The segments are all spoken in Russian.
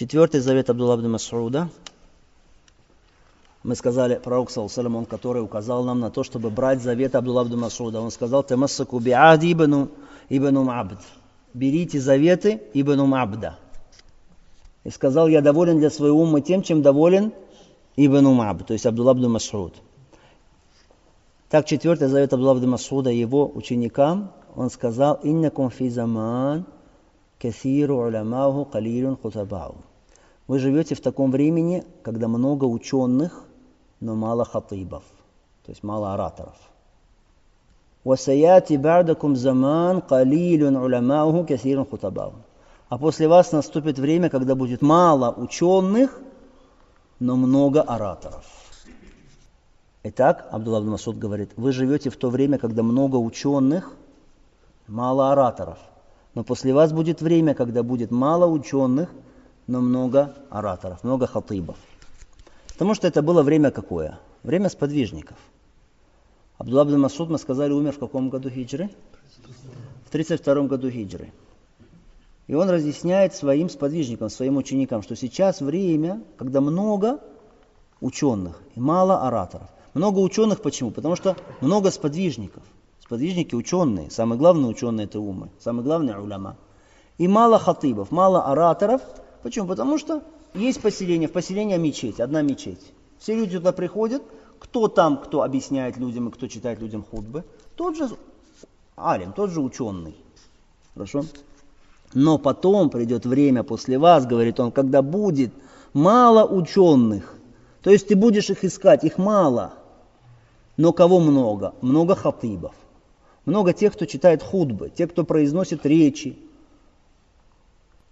Четвертый завет Абдулла ибн Мас'уда. Мы сказали, пророк, саллаллаху он, который указал нам на то, чтобы брать завет Абдулла ибн Мас'уда. Он сказал, «Тамассаку би'ади ибн, ибн Мабд». Берите заветы ибн Мабда. И сказал, я доволен для своего ума тем, чем доволен Ибн Умаб, то есть Абдулла ибн Масуд. Так, четвертый завет Абдулла ибн Масуда его ученикам, он сказал, «Иннакум фи заман каthиру улямаху калилюн хутабау». Вы живете в таком времени, когда много ученых, но мало хатыбов, то есть мало ораторов. وَسَيَاتِ بَعْدَكُمْ زَمَانْ قَلِيلٌ عُلَمَاؤُهُ كَثِيرٌ خُطَبَاهُ а после вас наступит время, когда будет мало ученых, но много ораторов. Итак, Абдулла Масуд говорит, вы живете в то время, когда много ученых, мало ораторов. Но после вас будет время, когда будет мало ученых, но много ораторов, много хатыбов. Потому что это было время какое? Время сподвижников. Абдулла Масуд, мы сказали, умер в каком году хиджры? В 32 году хиджры. И он разъясняет своим сподвижникам, своим ученикам, что сейчас время, когда много ученых и мало ораторов. Много ученых почему? Потому что много сподвижников. Сподвижники ученые, самые главные ученые это умы, самые главные уляма. И мало хатыбов, мало ораторов. Почему? Потому что есть поселение, в поселении мечеть, одна мечеть. Все люди туда приходят, кто там, кто объясняет людям и кто читает людям худбы, тот же алим, тот же ученый. Хорошо? Но потом придет время после вас, говорит он, когда будет мало ученых. То есть ты будешь их искать, их мало. Но кого много? Много хатыбов. Много тех, кто читает худбы, те, кто произносит речи,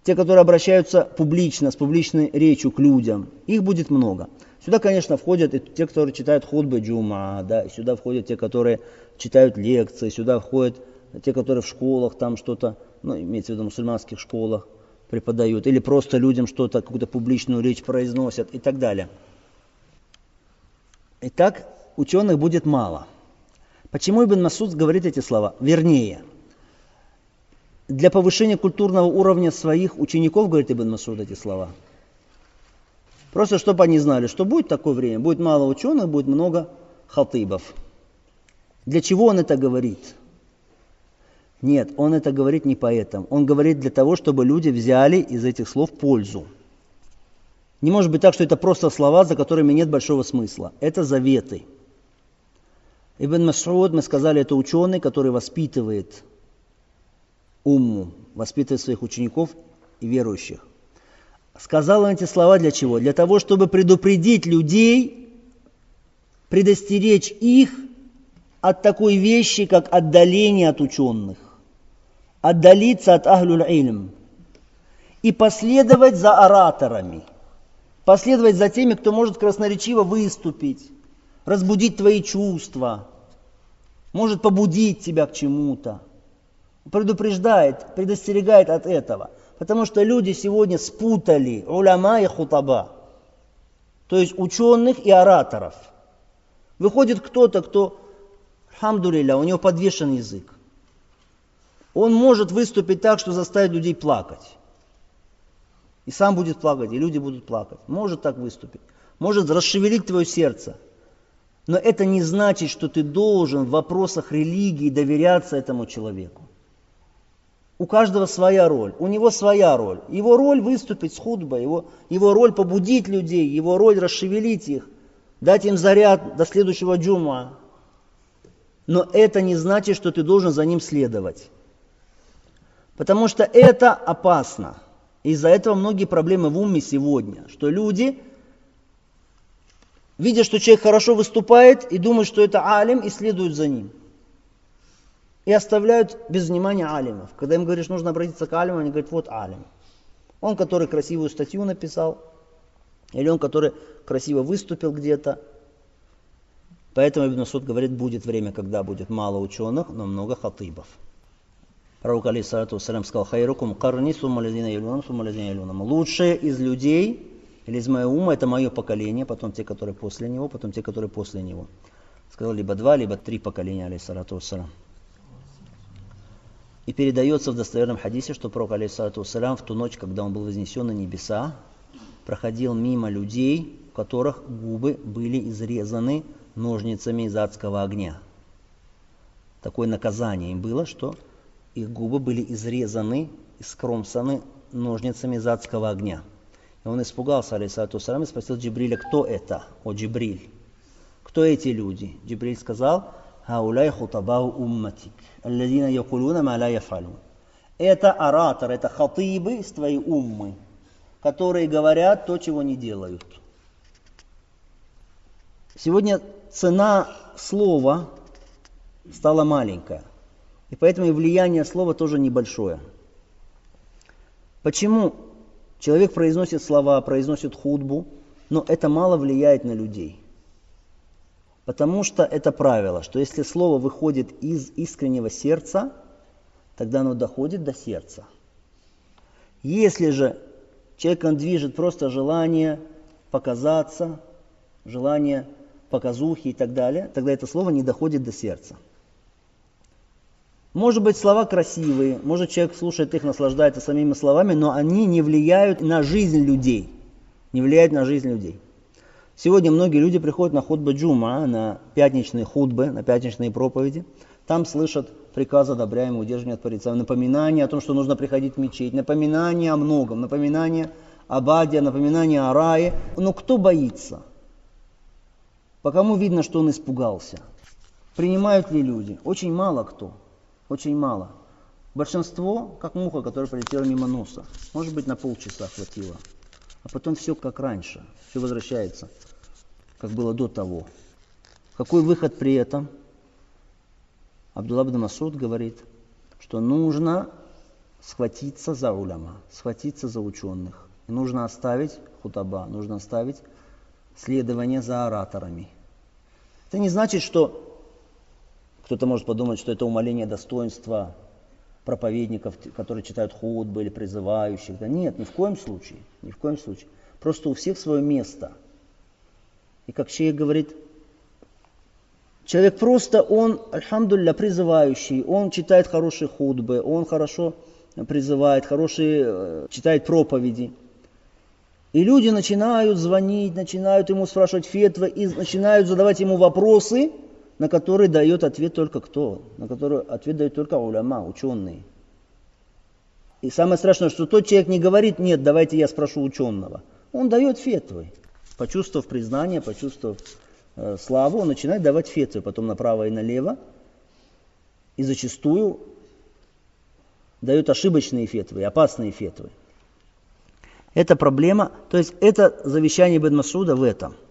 те, которые обращаются публично, с публичной речью к людям. Их будет много. Сюда, конечно, входят и те, которые читают худбы джума, да, и сюда входят те, которые читают лекции, сюда входят те, которые в школах там что-то ну, имеется в виду мусульманских школах, преподают, или просто людям что-то, какую-то публичную речь произносят и так далее. Итак, ученых будет мало. Почему Ибн Масуд говорит эти слова? Вернее, для повышения культурного уровня своих учеников, говорит Ибн Масуд эти слова. Просто чтобы они знали, что будет такое время, будет мало ученых, будет много хатыбов. Для чего он это говорит? Нет, он это говорит не поэтому. Он говорит для того, чтобы люди взяли из этих слов пользу. Не может быть так, что это просто слова, за которыми нет большого смысла. Это заветы. Ибн Мас'уд, мы сказали, это ученый, который воспитывает умму, воспитывает своих учеников и верующих. Сказал он эти слова для чего? Для того, чтобы предупредить людей, предостеречь их от такой вещи, как отдаление от ученых отдалиться от ахлюль ильм и последовать за ораторами, последовать за теми, кто может красноречиво выступить, разбудить твои чувства, может побудить тебя к чему-то. Предупреждает, предостерегает от этого. Потому что люди сегодня спутали уляма и хутаба, то есть ученых и ораторов. Выходит кто-то, кто, хамдулиля, у него подвешен язык он может выступить так, что заставит людей плакать. И сам будет плакать, и люди будут плакать. Может так выступить. Может расшевелить твое сердце. Но это не значит, что ты должен в вопросах религии доверяться этому человеку. У каждого своя роль, у него своя роль. Его роль выступить с худбой, его, его роль побудить людей, его роль расшевелить их, дать им заряд до следующего джума. Но это не значит, что ты должен за ним следовать. Потому что это опасно. Из-за этого многие проблемы в уме сегодня, что люди, видя, что человек хорошо выступает и думают, что это алим, и следуют за ним. И оставляют без внимания алимов. Когда им говоришь, нужно обратиться к алиму, они говорят, вот алим. Он, который красивую статью написал, или он, который красиво выступил где-то. Поэтому Ибн Суд говорит, будет время, когда будет мало ученых, но много хатыбов. Пророк, алейхиссалату вассалям, сказал, хайрукум карни юлунам, сумма лазина юлунам. Лучшие из людей, или из моего ума, это мое поколение, потом те, которые после него, потом те, которые после него. Сказал, либо два, либо три поколения, алейхиссалату вассалям. И передается в достоверном хадисе, что пророк, алейхиссалату вассалям, в ту ночь, когда он был вознесен на небеса, проходил мимо людей, у которых губы были изрезаны ножницами из адского огня. Такое наказание им было, что их губы были изрезаны и скромсаны ножницами из адского огня. И он испугался, алейсалату салам, и спросил Джибриля, кто это, о Джибриль? Кто эти люди? Джибриль сказал, «Хауляй хутабау умматик, алладина якулуна ма ла яфалун». Это оратор, это хатыбы из твоей уммы, которые говорят то, чего не делают. Сегодня цена слова стала маленькая. И поэтому и влияние слова тоже небольшое. Почему человек произносит слова, произносит худбу, но это мало влияет на людей? Потому что это правило, что если слово выходит из искреннего сердца, тогда оно доходит до сердца. Если же человеком движет просто желание показаться, желание показухи и так далее, тогда это слово не доходит до сердца. Может быть, слова красивые, может, человек слушает их, наслаждается самими словами, но они не влияют на жизнь людей. Не влияют на жизнь людей. Сегодня многие люди приходят на худбы джума, на пятничные худбы, на пятничные проповеди. Там слышат приказы одобряемые, удерживания от порицания, напоминание о том, что нужно приходить в мечеть, напоминание о многом, напоминание об аде, напоминание о рае. Но кто боится? По кому видно, что он испугался? Принимают ли люди? Очень мало кто. Очень мало. Большинство, как муха, которая полетела мимо носа. Может быть, на полчаса хватило. А потом все как раньше. Все возвращается, как было до того. Какой выход при этом? Абдулла бн Масуд говорит, что нужно схватиться за уляма, схватиться за ученых. И нужно оставить хутаба, нужно оставить следование за ораторами. Это не значит, что кто-то может подумать, что это умаление достоинства проповедников, которые читают худбы или призывающих. Да нет, ни в коем случае, ни в коем случае. Просто у всех свое место. И как шейх говорит, человек просто, он, альхамдулля, призывающий, он читает хорошие худбы, он хорошо призывает, хорошие, э, читает проповеди. И люди начинают звонить, начинают ему спрашивать фетвы и начинают задавать ему вопросы – на который дает ответ только кто? На который ответ дает только уляма, ученые. И самое страшное, что тот человек не говорит, нет, давайте я спрошу ученого. Он дает фетвы. Почувствовав признание, почувствовав э, славу, он начинает давать фетвы, потом направо и налево. И зачастую дает ошибочные фетвы, опасные фетвы. Это проблема, то есть это завещание Бен Масуда в этом –